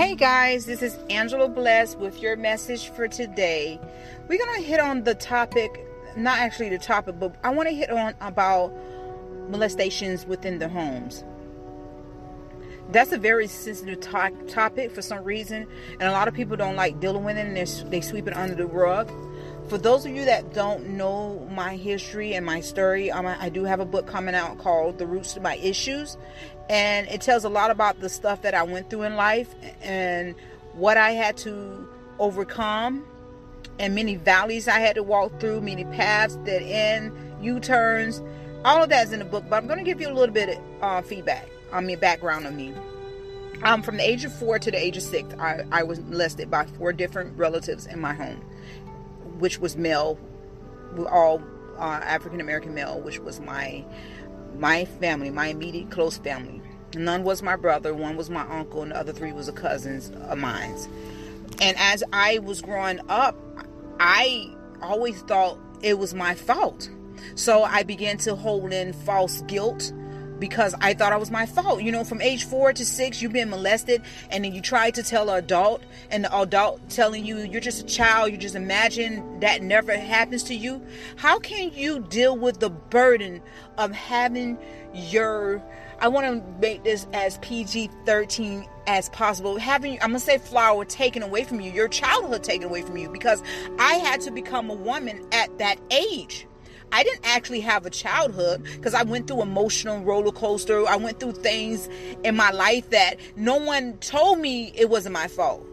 Hey guys, this is Angela Bless with your message for today. We're going to hit on the topic, not actually the topic, but I want to hit on about molestations within the homes. That's a very sensitive to- topic for some reason, and a lot of people don't like dealing with it and they sweep it under the rug. For those of you that don't know my history and my story, um, I do have a book coming out called The Roots to My Issues, and it tells a lot about the stuff that I went through in life and what I had to overcome and many valleys I had to walk through, many paths that end, U-turns. All of that's in the book, but I'm going to give you a little bit of uh, feedback on me, background on me. Um, from the age of four to the age of six, I, I was molested by four different relatives in my home, which was male, all uh, African American male, which was my my family, my immediate close family. None was my brother, one was my uncle, and the other three was a cousins of mine. And as I was growing up, I always thought it was my fault. So I began to hold in false guilt because I thought it was my fault. You know, from age four to six, you've been molested, and then you try to tell an adult, and the adult telling you you're just a child, you just imagine that never happens to you. How can you deal with the burden of having your I want to make this as PG 13 as possible. Having, I'm going to say flower taken away from you, your childhood taken away from you, because I had to become a woman at that age. I didn't actually have a childhood because I went through emotional roller coaster. I went through things in my life that no one told me it wasn't my fault.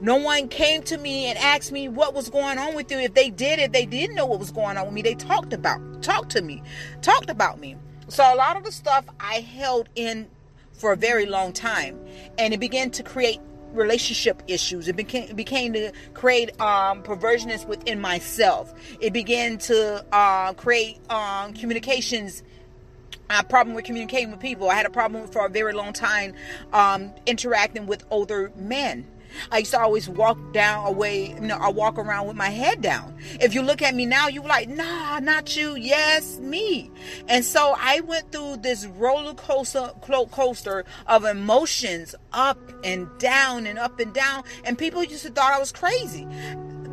No one came to me and asked me what was going on with you. If they did, if they didn't know what was going on with me, they talked about, talked to me, talked about me. So a lot of the stuff I held in for a very long time, and it began to create relationship issues. It became became to create um, perversions within myself. It began to uh, create um, communications. A problem with communicating with people. I had a problem for a very long time um, interacting with older men. I used to always walk down away, you know, I walk around with my head down. If you look at me now, you like, nah, not you. Yes, me. And so I went through this roller coaster, coaster of emotions up and down and up and down. And people used to thought I was crazy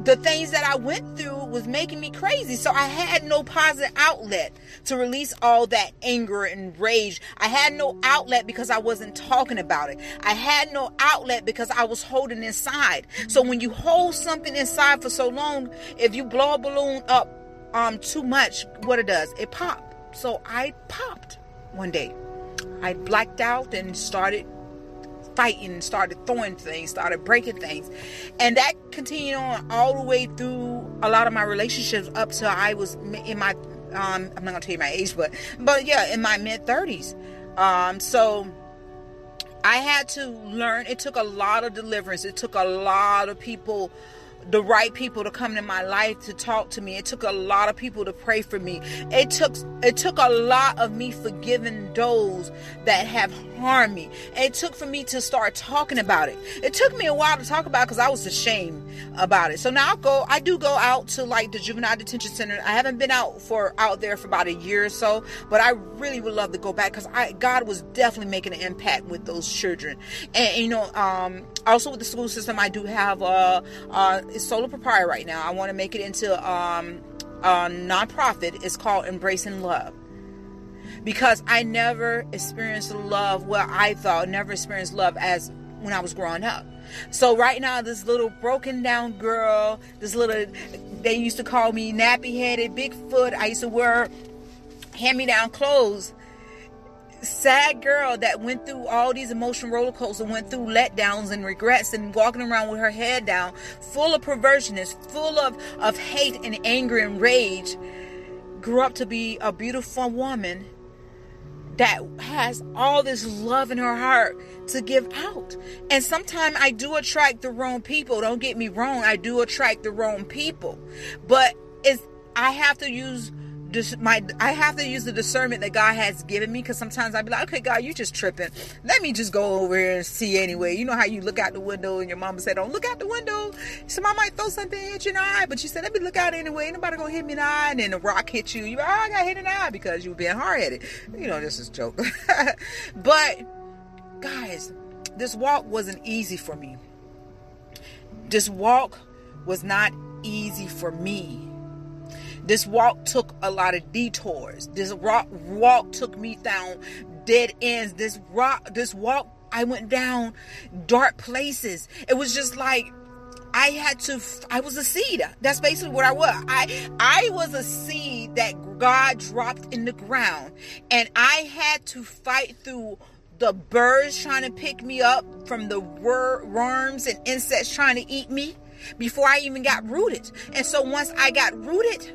the things that I went through was making me crazy. So I had no positive outlet to release all that anger and rage. I had no outlet because I wasn't talking about it. I had no outlet because I was holding inside. So when you hold something inside for so long, if you blow a balloon up um too much, what it does, it pop. So I popped one day. I blacked out and started fighting, started throwing things, started breaking things. And that continued on all the way through a lot of my relationships up till I was in my um I'm not gonna tell you my age, but but yeah, in my mid thirties. Um so I had to learn it took a lot of deliverance. It took a lot of people the right people to come in my life to talk to me. It took a lot of people to pray for me. It took it took a lot of me forgiving those that have harmed me. It took for me to start talking about it. It took me a while to talk about because I was ashamed about it. So now I go I do go out to like the juvenile detention center. I haven't been out for out there for about a year or so, but I really would love to go back because I God was definitely making an impact with those children. And you know, um also with the school system I do have uh it's solo proprietor right now. I want to make it into um, a nonprofit. It's called Embracing Love. Because I never experienced love where I thought, never experienced love as when I was growing up. So right now, this little broken down girl, this little, they used to call me nappy headed, Bigfoot. I used to wear hand me down clothes sad girl that went through all these emotional roller coasters, went through letdowns and regrets, and walking around with her head down, full of perversionist, full of, of hate and anger and rage, grew up to be a beautiful woman that has all this love in her heart to give out. And sometimes I do attract the wrong people. Don't get me wrong, I do attract the wrong people. But it's I have to use my I have to use the discernment that God has given me because sometimes I'd be like, okay, God, you just tripping. Let me just go over here and see anyway. You know how you look out the window and your mama said, don't look out the window. Somebody might throw something at you in the eye, but you said, let me look out anyway. Ain't nobody gonna hit me in the eye, and then the rock hit you. You, oh, I got hit in the eye because you were being hard headed. You know, this is joke. but guys, this walk wasn't easy for me. This walk was not easy for me. This walk took a lot of detours. This walk, walk took me down dead ends. This rock, this walk, I went down dark places. It was just like I had to. I was a seed. That's basically what I was. I I was a seed that God dropped in the ground, and I had to fight through the birds trying to pick me up from the wor- worms and insects trying to eat me before I even got rooted. And so once I got rooted,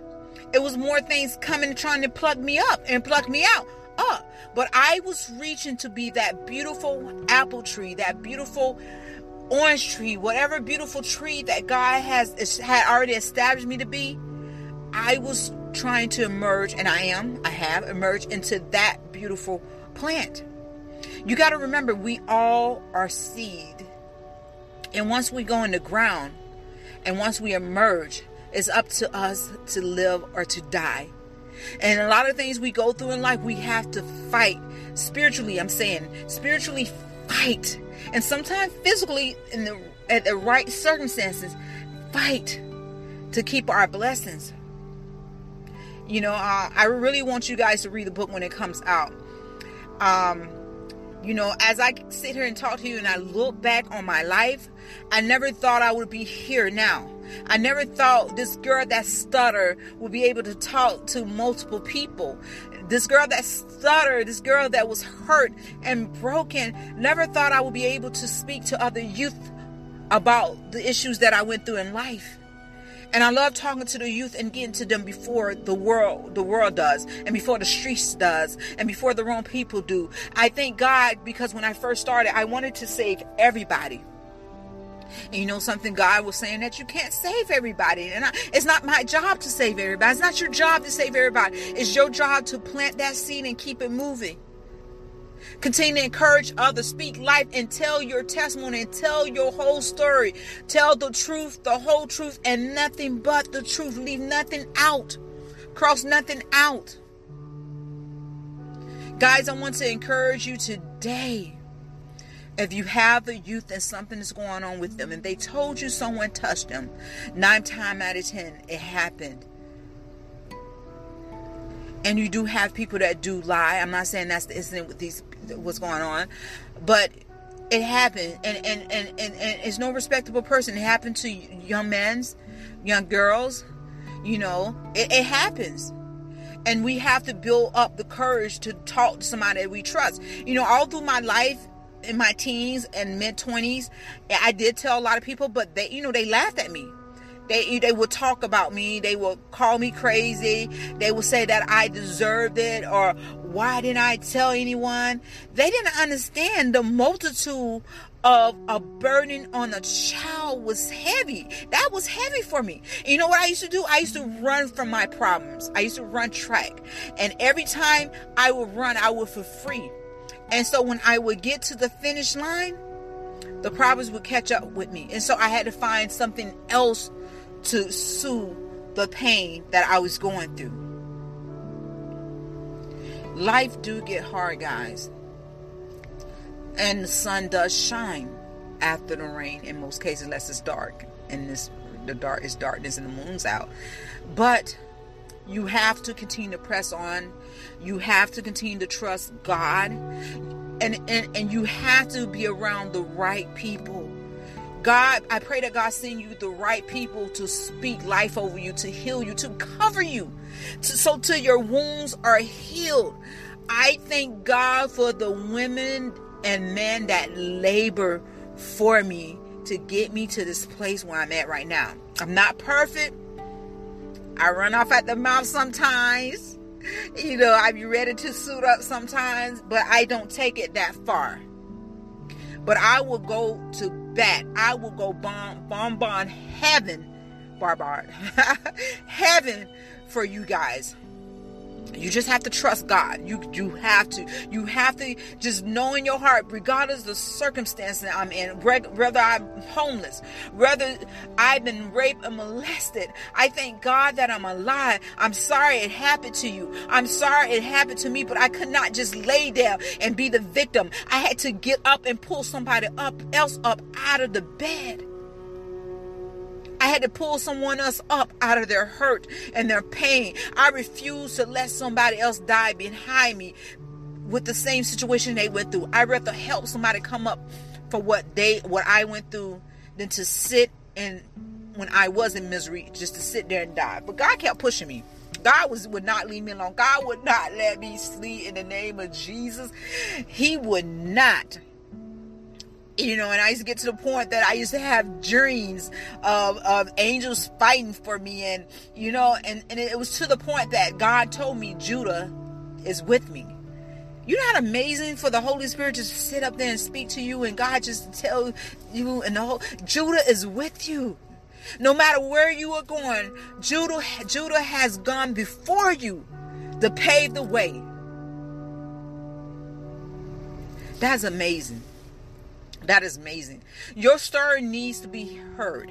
it was more things coming trying to plug me up and plug me out. Up. But I was reaching to be that beautiful apple tree, that beautiful orange tree, whatever beautiful tree that God has had already established me to be. I was trying to emerge, and I am, I have emerged into that beautiful plant. You got to remember, we all are seed. And once we go in the ground, and once we emerge, it's up to us to live or to die. And a lot of things we go through in life, we have to fight spiritually. I'm saying spiritually fight, and sometimes physically in the at the right circumstances, fight to keep our blessings. You know, uh, I really want you guys to read the book when it comes out. Um, you know, as I sit here and talk to you and I look back on my life, I never thought I would be here now. I never thought this girl that stutter would be able to talk to multiple people. This girl that stuttered, this girl that was hurt and broken, never thought I would be able to speak to other youth about the issues that I went through in life. And I love talking to the youth and getting to them before the world the world does and before the streets does and before the wrong people do. I thank God because when I first started, I wanted to save everybody. And you know something, God was saying that you can't save everybody. And I, it's not my job to save everybody. It's not your job to save everybody. It's your job to plant that seed and keep it moving. Continue to encourage others, speak life, and tell your testimony and tell your whole story. Tell the truth, the whole truth, and nothing but the truth. Leave nothing out. Cross nothing out. Guys, I want to encourage you today if you have a youth and something is going on with them and they told you someone touched them, nine times out of ten, it happened. And you do have people that do lie. I'm not saying that's the incident with these what's going on, but it happened and and, and, and, and it's no respectable person. It happened to young men's, young girls, you know, it, it happens and we have to build up the courage to talk to somebody that we trust. You know, all through my life, in my teens and mid 20s, I did tell a lot of people, but they, you know, they laughed at me. They, they would talk about me. They would call me crazy. They would say that I deserved it or why didn't I tell anyone? They didn't understand the multitude of a burden on a child was heavy. That was heavy for me. You know what I used to do? I used to run from my problems. I used to run track. And every time I would run, I would feel free. And so when I would get to the finish line, the problems would catch up with me. And so I had to find something else to soothe the pain that I was going through. Life do get hard, guys. And the sun does shine after the rain in most cases, unless it's dark. And this the dark is darkness and the moon's out. But you have to continue to press on. You have to continue to trust God. And, and, and you have to be around the right people. God, I pray that God send you the right people to speak life over you, to heal you, to cover you, to, so till your wounds are healed. I thank God for the women and men that labor for me to get me to this place where I'm at right now. I'm not perfect. I run off at the mouth sometimes. You know, I be ready to suit up sometimes, but I don't take it that far. But I will go to bat. I will go bomb, bomb, bomb heaven, Barbard, heaven for you guys. You just have to trust God. You you have to. You have to just know in your heart, regardless of the circumstance that I'm in, whether I'm homeless, whether I've been raped or molested. I thank God that I'm alive. I'm sorry it happened to you. I'm sorry it happened to me, but I could not just lay there and be the victim. I had to get up and pull somebody up else up out of the bed. I had to pull someone else up out of their hurt and their pain. I refused to let somebody else die behind me with the same situation they went through. I'd rather help somebody come up for what they what I went through than to sit and when I was in misery just to sit there and die. But God kept pushing me. God was would not leave me alone. God would not let me sleep in the name of Jesus. He would not you know, and I used to get to the point that I used to have dreams of, of angels fighting for me, and you know, and, and it was to the point that God told me Judah is with me. you know how amazing for the Holy Spirit just to sit up there and speak to you, and God just tell you, and the whole Judah is with you. No matter where you are going, Judah, Judah has gone before you to pave the way. That's amazing. That is amazing. Your story needs to be heard.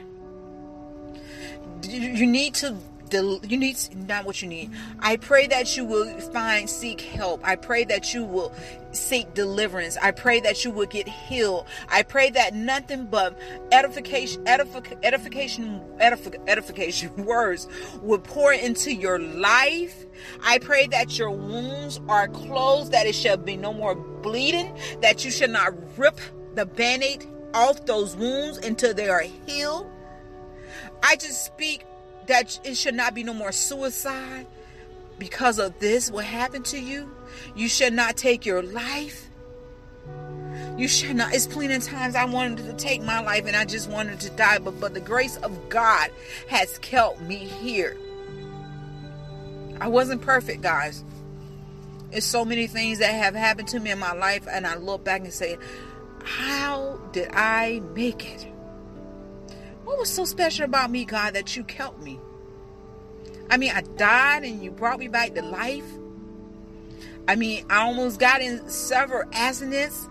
You need to you need not what you need. I pray that you will find seek help. I pray that you will seek deliverance. I pray that you will get healed. I pray that nothing but edification, edific, edification, edific, edification words will pour into your life. I pray that your wounds are closed, that it shall be no more bleeding, that you shall not rip the band-aid off those wounds until they are healed. I just speak that it should not be no more suicide because of this what happened to you. You should not take your life. You should not. It's plenty of times I wanted to take my life and I just wanted to die, but but the grace of God has kept me here. I wasn't perfect, guys. It's so many things that have happened to me in my life, and I look back and say, how did I make it? What was so special about me, God, that you kept me? I mean, I died and you brought me back to life. I mean, I almost got in several accidents.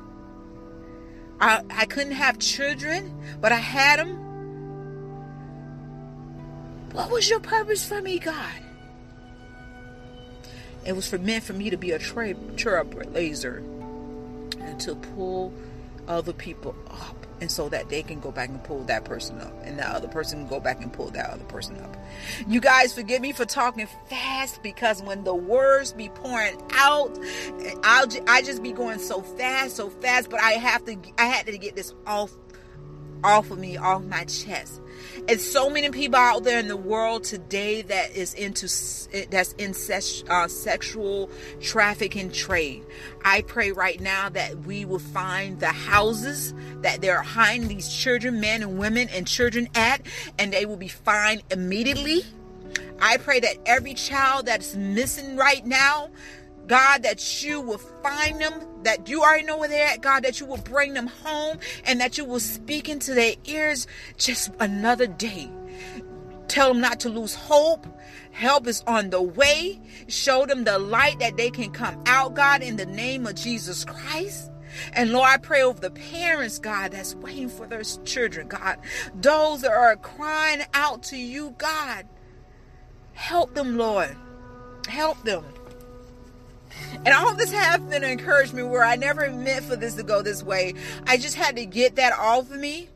I, I couldn't have children, but I had them. What was your purpose for me, God? It was for meant for me to be a trailblazer and to pull other people up and so that they can go back and pull that person up and that other person can go back and pull that other person up. You guys forgive me for talking fast because when the words be pouring out i'll i just be going so fast so fast but i have to i had to get this off off of me off my chest and so many people out there in the world today that is into that's in uh, sexual trafficking trade. I pray right now that we will find the houses that they're hiding these children, men and women, and children at, and they will be fined immediately. I pray that every child that's missing right now God, that you will find them, that you already know where they're at, God, that you will bring them home and that you will speak into their ears just another day. Tell them not to lose hope. Help is on the way. Show them the light that they can come out, God, in the name of Jesus Christ. And Lord, I pray over the parents, God, that's waiting for their children, God. Those that are crying out to you, God. Help them, Lord. Help them. And all this has been an encouragement where I never meant for this to go this way. I just had to get that off of me.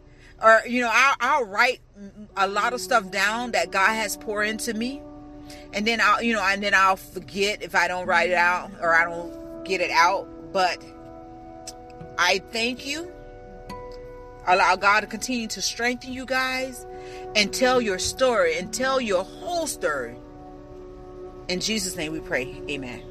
Or, you know, I'll, I'll write a lot of stuff down that God has poured into me. And then I'll, you know, and then I'll forget if I don't write it out or I don't get it out. But I thank you. Allow God to continue to strengthen you guys and tell your story and tell your whole story. In Jesus' name we pray. Amen.